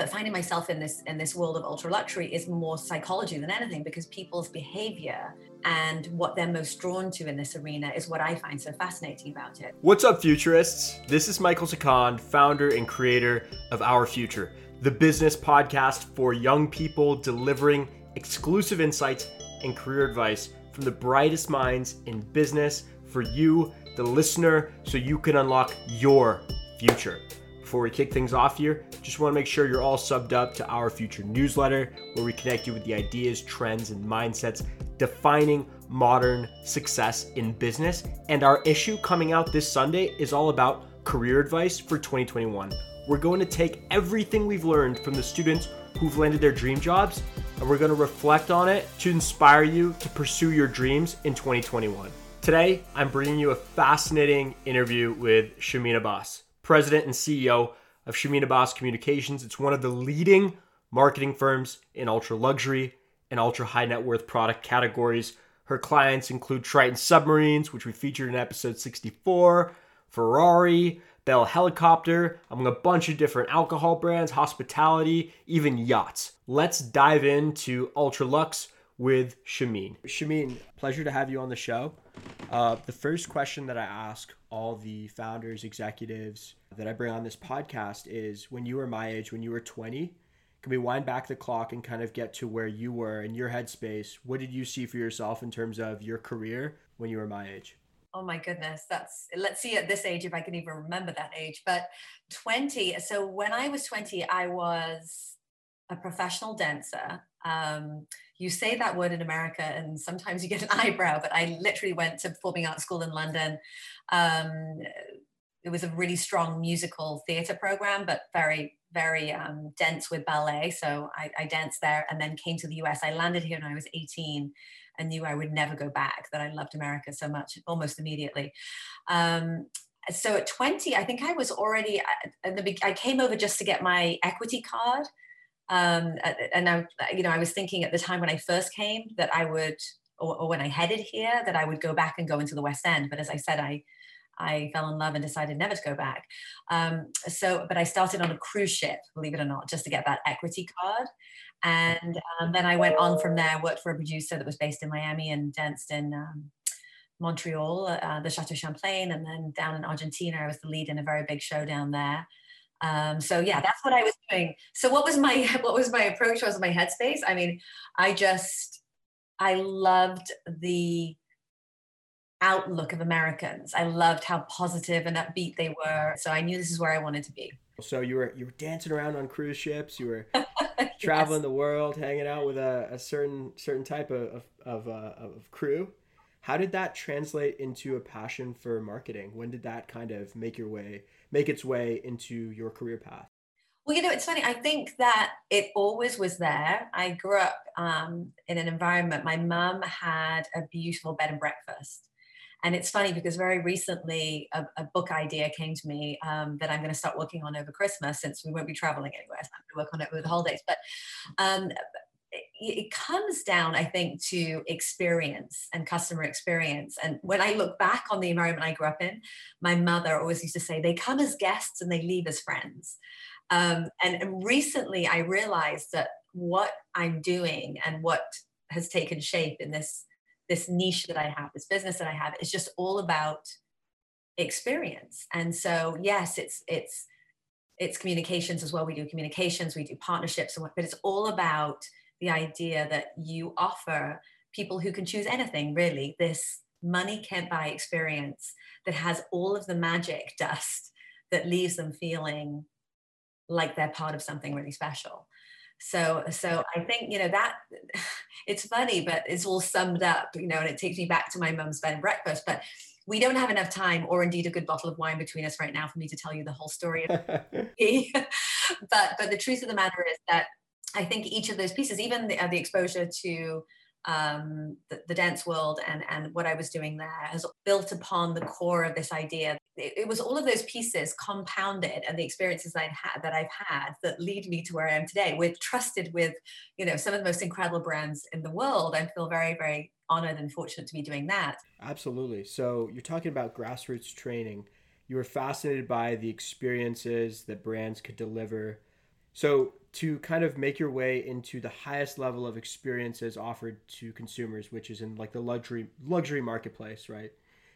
but finding myself in this in this world of ultra luxury is more psychology than anything because people's behavior and what they're most drawn to in this arena is what I find so fascinating about it. What's up, futurists? This is Michael Sikand, founder and creator of Our Future, the business podcast for young people delivering exclusive insights and career advice from the brightest minds in business for you, the listener, so you can unlock your future. Before we kick things off here, just want to make sure you're all subbed up to our future newsletter where we connect you with the ideas, trends, and mindsets defining modern success in business. And our issue coming out this Sunday is all about career advice for 2021. We're going to take everything we've learned from the students who've landed their dream jobs and we're going to reflect on it to inspire you to pursue your dreams in 2021. Today, I'm bringing you a fascinating interview with Shamin Abas president and CEO of Shamin Abas Communications. It's one of the leading marketing firms in ultra luxury and ultra high net worth product categories. Her clients include Triton Submarines, which we featured in episode 64, Ferrari, Bell Helicopter, among a bunch of different alcohol brands, hospitality, even yachts. Let's dive into Ultra Lux with Shamin. Shamin, pleasure to have you on the show. Uh, the first question that I ask all the founders, executives that I bring on this podcast is when you were my age, when you were 20, can we wind back the clock and kind of get to where you were in your headspace? What did you see for yourself in terms of your career when you were my age? Oh my goodness, that's let's see at this age if I can even remember that age. But 20, so when I was 20, I was a professional dancer. Um, you say that word in America and sometimes you get an eyebrow, but I literally went to performing arts school in London. Um, it was a really strong musical theater program, but very, very um, dense with ballet. So I, I, danced there and then came to the US. I landed here when I was 18 and knew I would never go back, that I loved America so much almost immediately. Um, so at 20, I think I was already, uh, I came over just to get my equity card. Um, and I, you know, I was thinking at the time when I first came that I would, or, or when I headed here, that I would go back and go into the West End. But as I said, I, I fell in love and decided never to go back. Um, so, but I started on a cruise ship, believe it or not, just to get that equity card. And um, then I went on from there, worked for a producer that was based in Miami and danced in um, Montreal, uh, the Chateau Champlain, and then down in Argentina, I was the lead in a very big show down there. Um, so yeah, that's what I was doing. So what was my what was my approach? What was my headspace? I mean, I just I loved the outlook of Americans. I loved how positive and upbeat they were. So I knew this is where I wanted to be. So you were you were dancing around on cruise ships. You were traveling yes. the world, hanging out with a, a certain certain type of of, of, uh, of crew. How did that translate into a passion for marketing? When did that kind of make your way make its way into your career path? Well, you know, it's funny. I think that it always was there. I grew up um, in an environment. My mum had a beautiful bed and breakfast, and it's funny because very recently a, a book idea came to me um, that I'm going to start working on over Christmas since we won't be traveling anywhere. So I'm going to work on it over the holidays. But um, it, comes down, I think, to experience and customer experience. And when I look back on the environment I grew up in, my mother always used to say, they come as guests and they leave as friends. Um, and, and recently I realized that what I'm doing and what has taken shape in this this niche that I have, this business that I have, is just all about experience. And so, yes, it's it's it's communications as well. We do communications, we do partnerships, but it's all about the idea that you offer people who can choose anything really. This money can't buy experience that has all of the magic dust that leaves them feeling like they're part of something really special. So so i think you know that it's funny but it's all summed up you know and it takes me back to my mum's bed and breakfast but we don't have enough time or indeed a good bottle of wine between us right now for me to tell you the whole story but but the truth of the matter is that i think each of those pieces even the, uh, the exposure to um, the, the, dance world and, and what I was doing there has built upon the core of this idea. It, it, was all of those pieces compounded and the experiences I'd had that I've had that lead me to where I am today. We're trusted with, you know, some of the most incredible brands in the world. I feel very, very honored and fortunate to be doing that. Absolutely. So you're talking about grassroots training. You were fascinated by the experiences that brands could deliver. So to kind of make your way into the highest level of experiences offered to consumers, which is in like the luxury luxury marketplace, right?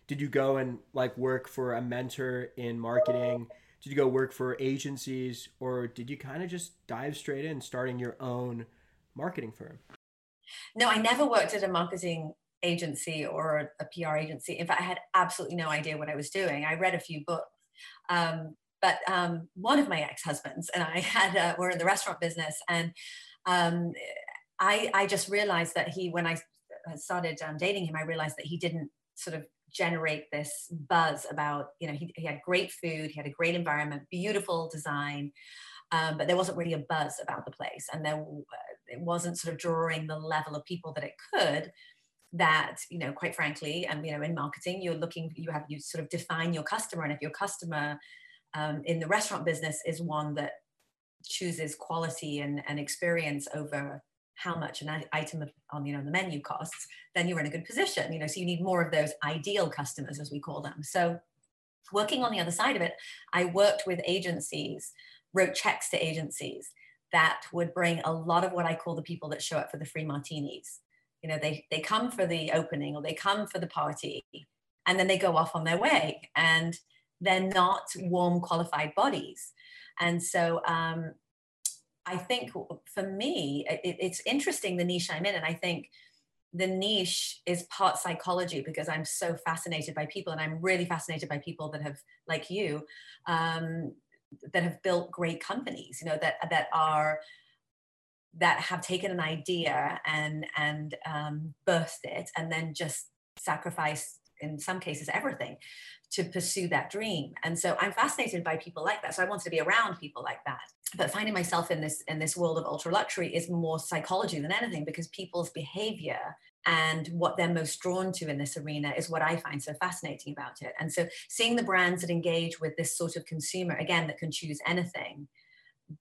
Did you go and like work for a mentor in marketing? Did you go work for agencies or did you kind of just dive straight in starting your own marketing firm? No, I never worked at a marketing agency or a PR agency. In fact, I had absolutely no idea what I was doing. I read a few books. Um, but um, one of my ex-husbands and I had uh, were in the restaurant business, and um, I I just realized that he when I started um, dating him, I realized that he didn't sort of generate this buzz about you know he, he had great food, he had a great environment, beautiful design. Um, but there wasn't really a buzz about the place, and there it wasn't sort of drawing the level of people that it could that you know quite frankly and you know in marketing you're looking you have you sort of define your customer and if your customer um, in the restaurant business is one that chooses quality and, and experience over how much an item on you know the menu costs then you're in a good position you know so you need more of those ideal customers as we call them. So working on the other side of it i worked with agencies wrote checks to agencies that would bring a lot of what i call the people that show up for the free martinis. You know they they come for the opening or they come for the party and then they go off on their way. And they're not warm qualified bodies. And so um, i think for me it, it's interesting the niche i'm in and i think the niche is part psychology because i'm so fascinated by people and i'm really fascinated by people that have like you um, that have built great companies you know that that are that have taken an idea and and um, birthed it and then just sacrificed in some cases everything to pursue that dream. And so i'm fascinated by people like that. So i wanted to be around people like that. But finding myself in this in this world of ultra luxury is more psychology than anything because people's behavior and what they're most drawn to in this arena is what I find so fascinating about it. And so seeing the brands that engage with this sort of consumer, again, that can choose anything,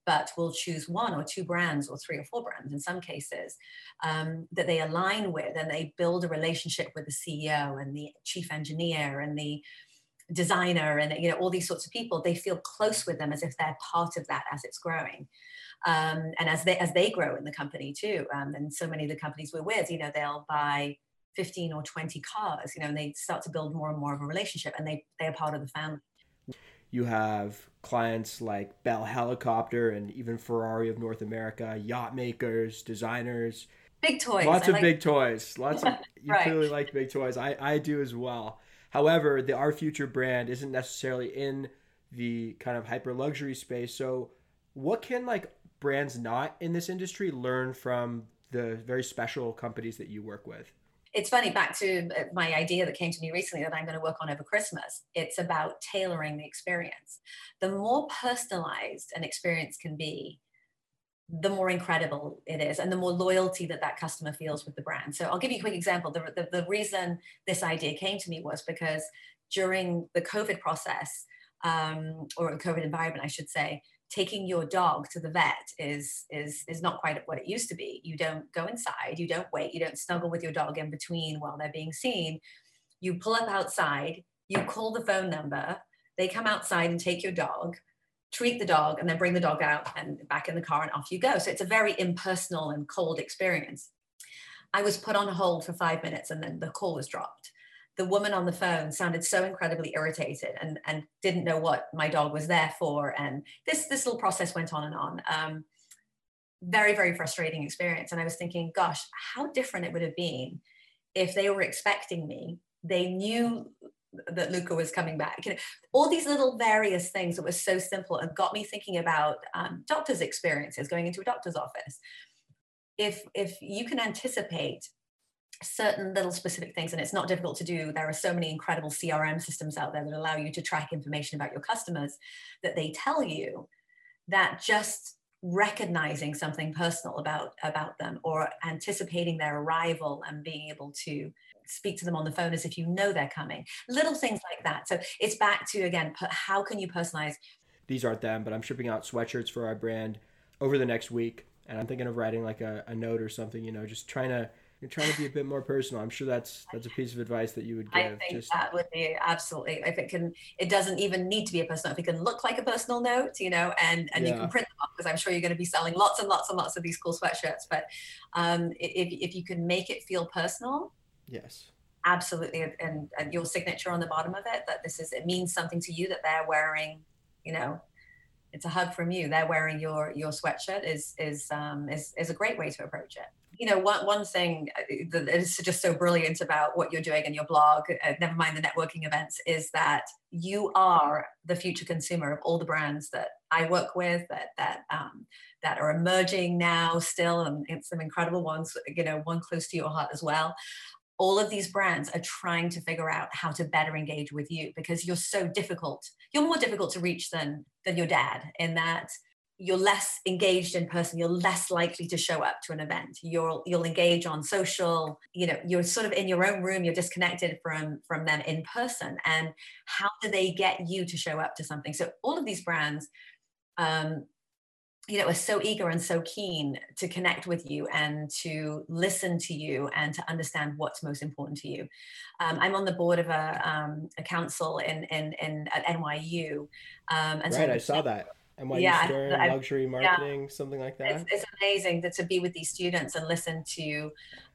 but will choose one or two brands or three or four brands in some cases um, that they align with and they build a relationship with the ceo and the chief engineer and the designer and you know all these sorts of people. They feel close with them as if they're part of that as it's growing. Um, and as they as they grow in the company too um, and so many of the companies we're with you know they'll buy 15 or 20 cars you know and they start to build more and more of a relationship and they they are part of the family you have clients like Bell Helicopter and even Ferrari of North America, yacht makers, designers. Big toys. Lots I of like... big toys. Lots of you right. clearly like big toys. I, I do as well. However, the Our Future brand isn't necessarily in the kind of hyper luxury space. So what can like brands not in this industry learn from the very special companies that you work with? It's funny back to uh, my idea that came to me recently that i'm going to work on over christmas it's about tailoring the experience. The more personalized an experience can be the more incredible it is and the more loyalty that that customer feels with the brand. So i'll give you a quick example. The, the, the reason this idea came to me was because during the covid process um, or covid environment i should say taking your dog to the vet is is is not quite what it used to be. You don't go inside you don't wait you don't snuggle with your dog in between while they're being seen. You pull up outside you call the phone number they come outside and take your dog treat the dog and then bring the dog out and back in the car and off you go. So it's a very impersonal and cold experience. I was put on hold for five minutes and then the call was dropped the woman on the phone sounded so incredibly irritated and, and didn't know what my dog was there for. And this, this little process went on and on. Um, very, very frustrating experience. And I was thinking, gosh, how different it would have been if they were expecting me. They knew that Luca was coming back. You know, all these little various things that were so simple and got me thinking about um, doctors' experiences going into a doctor's office. If if you can anticipate certain little specific things and it's not difficult to do. There are so many incredible crm systems out there that allow you to track information about your customers that they tell you that just recognizing something personal about about them or anticipating their arrival and being able to speak to them on the phone as if you know they're coming. Little things like that. So it's back to again how can you personalize? These aren't them but i'm shipping out sweatshirts for our brand over the next week and i'm thinking of writing like a, a note or something you know just trying to you're trying to be a bit more personal. I'm sure that's that's a piece of advice that you would give. I think just... that would be absolutely. If it can, it doesn't even need to be a personal. If it can look like a personal note, you know, and and yeah. you can print them off because I'm sure you're going to be selling lots and lots and lots of these cool sweatshirts. But um, if if you can make it feel personal, yes, absolutely, and and your signature on the bottom of it that this is it means something to you that they're wearing, you know, it's a hug from you. They're wearing your your sweatshirt is is um, is is a great way to approach it you know, one, one thing uh, that is just so brilliant about what you're doing in your blog, uh, never mind the networking events, is that you are the future consumer of all the brands that I work with that that um, that are emerging now still, and it's some incredible ones. You know, one close to your heart as well. All of these brands are trying to figure out how to better engage with you because you're so difficult. You're more difficult to reach than than your dad in that you're less engaged in person you're less likely to show up to an event. You'll you'll engage on social you know you're sort of in your own room you're disconnected from from them in person. And how do they get you to show up to something? So all of these brands um you know are so eager and so keen to connect with you and to listen to you and to understand what's most important to you. Um, i'm on the board of a, um, a council in, in, in at nyu um, and right so i saw that NYU yeah, Stern, I, luxury marketing, yeah. something like that. It's, it's amazing that to be with these students and listen to,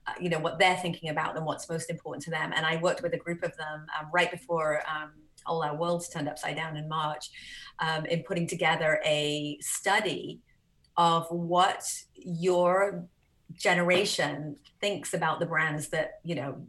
uh, you know, what they're thinking about and what's most important to them. And I worked with a group of them um, right before um, all our worlds turned upside down in March, um, in putting together a study of what your generation thinks about the brands that you know,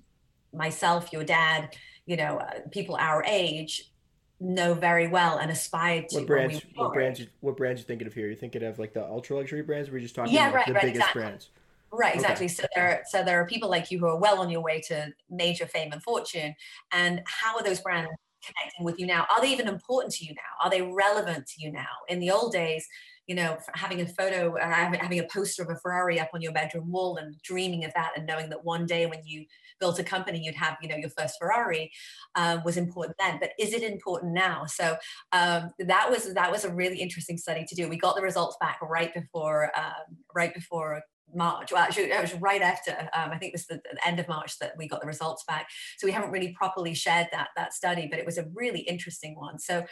myself, your dad, you know, uh, people our age know very well and aspire to. What brands? What brands? What brands you thinking of here? You're thinking of like the ultra luxury brands? We're just talking yeah, about right, the right, biggest exactly. brands? Right, exactly. Okay. So there, so there are people like you who are well on your way to major fame and fortune, and how are those brands connecting with you now? Are they even important to you now? Are they relevant to you now? In the old days, you know, having a photo, uh, having a poster of a Ferrari up on your bedroom wall and dreaming of that and knowing that one day when you built a company, you'd have, you know, your first Ferrari um, was important then. But is it important now? So um, that was that was a really interesting study to do. We got the results back right before um, right before March. Well, actually, it was right after. Um, I think it was the, the, end of March that we got the results back. So we haven't really properly shared that that study, but it was a really interesting one. So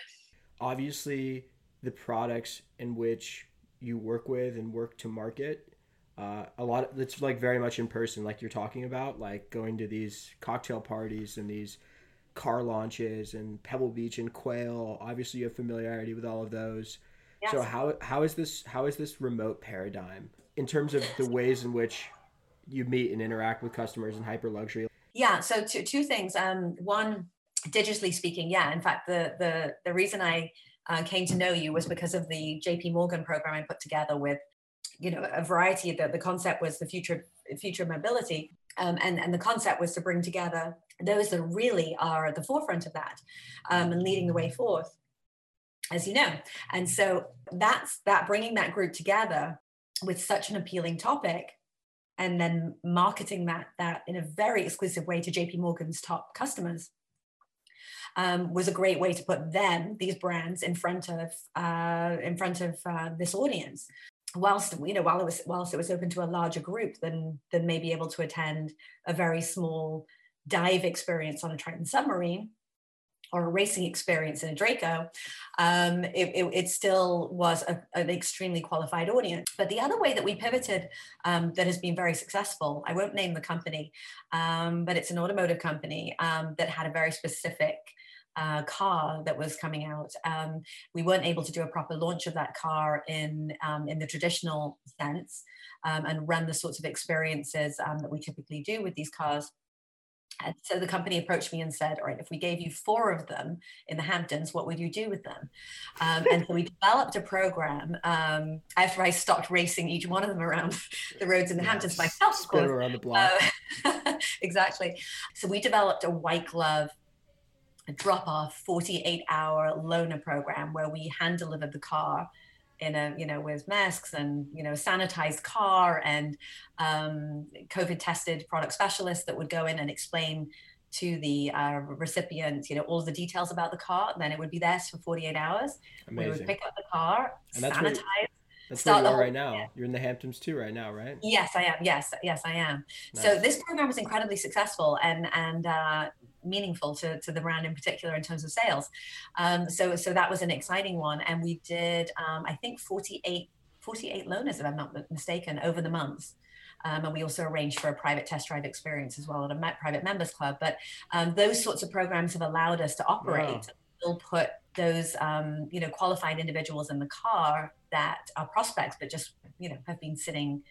obviously, the products in which you work with and work to market uh, a lot of it's like very much in person like you're talking about like going to these cocktail parties and these car launches and pebble beach and quail obviously you have familiarity with all of those yes. so how how is this how is this remote paradigm in terms of the ways in which you meet and interact with customers in hyper luxury yeah so two, two things um one digitally speaking yeah in fact the the the reason i uh, came to know you was because of the JP Morgan program I put together with, you know, a variety. The, the concept was the future future mobility, um, and and the concept was to bring together those that really are at the forefront of that um, and leading the way forth, as you know. And so that's that bringing that group together with such an appealing topic and then marketing that that in a very exclusive way to JP Morgan's top customers um, was a great way to put them, these brands, in front of uh, in front of uh, this audience. Whilst you know, while it was whilst it was open to a larger group than than maybe able to attend a very small dive experience on a Triton submarine or a racing experience in a Drako, um, it, it, it, still was a, an extremely qualified audience. But the other way that we pivoted um, that has been very successful, I won't name the company, um, but it's an automotive company um, that had a very specific uh, car that was coming out. Um, we weren't able to do a proper launch of that car in um, in the traditional sense um, and run the sorts of experiences um, that we typically do with these cars. And so the company approached me and said, "All right, if we gave you four of them in the Hamptons, what would you do with them?" Um, and so we developed a program. Um, after I stopped racing each one of them around the roads in the. Hamptons myself, around the block. Uh, exactly. So we developed a white glove a drop off 48 hour loaner program where we hand delivered the car in a you know with masks and you know sanitized car and um, covid tested product specialists that would go in and explain to the uh, recipient you know all the details about the car and then it would be theirs for 48 hours Amazing. we would pick up the car sanitize That's where you are right now. You're in the Hamptons too right now, right? Yes, I am. Yes, yes, I am. Nice. So this program was incredibly successful and and uh, meaningful to, to the brand in particular in terms of sales. Um, so so that was an exciting one, and we did um, I think 48 48 loaners, if I'm not mistaken, over the months. Um, and we also arranged for a private test drive experience as well at a private members club. But um, those sorts of programs have allowed us to operate. Wow. Still put those um, you know qualified individuals in the car that are prospects, but just you know have been sitting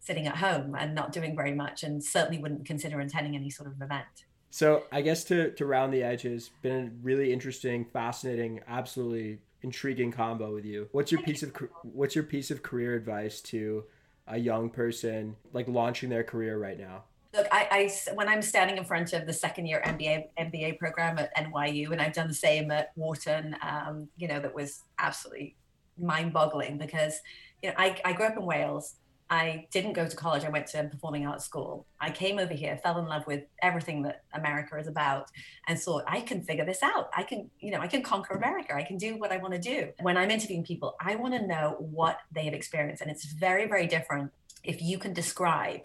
sitting at home and not doing very much, and certainly wouldn't consider attending any sort of event. So I guess to to round the edges, been a really interesting, fascinating, absolutely intriguing combo with you. What's your piece of what's your piece of career advice to a young person like launching their career right now? Look, I, I when I'm standing in front of the second year MBA MBA program at NYU, and I've done the same at Wharton, um, you know, that was absolutely mind-boggling because you know I, I grew up in Wales. I didn't go to college. I went to a performing arts school. I came over here, fell in love with everything that America is about, and thought I can figure this out. I can, you know, I can conquer America. I can do what I want to do. When I'm interviewing people, I want to know what they have experienced, and it's very, very different if you can describe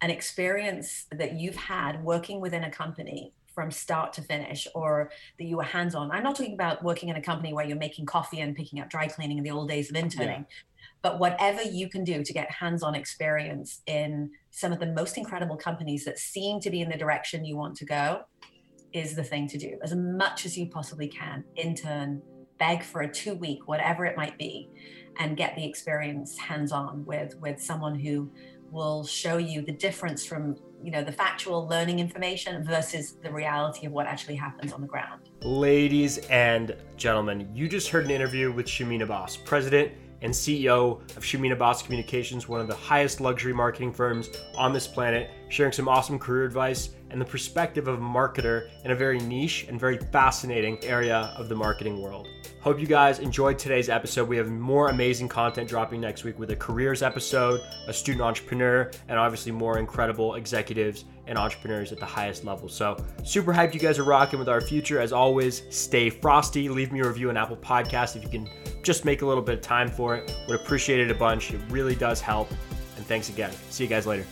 an experience that you've had working within a company from start to finish or that you were hands on. I'm not talking about working in a company where you're making coffee and picking up dry cleaning in the old days of interning, yeah. But whatever you can do to get hands on experience in some of the most incredible companies that seem to be in the direction you want to go is the thing to do. As much as you possibly can, intern, beg for a two week, whatever it might be, and get the experience hands on with with someone who will show you the difference from you know the factual learning information versus the reality of what actually happens on the ground ladies and gentlemen you just heard an interview with Shamin Abas, president and CEO of Shamin Abas Communications, one of the highest luxury marketing firms on this planet, sharing some awesome career advice and the perspective of a marketer in a very niche and very fascinating area of the marketing world. Hope you guys enjoyed today's episode. We have more amazing content dropping next week with a careers episode, a student entrepreneur, and obviously more incredible executives and entrepreneurs at the highest level. So, super hyped you guys are rocking with our future. As always, stay frosty. Leave me a review on Apple Podcast if you can just make a little bit of time for it. Would appreciate it a bunch. It really does help. And thanks again. See you guys later.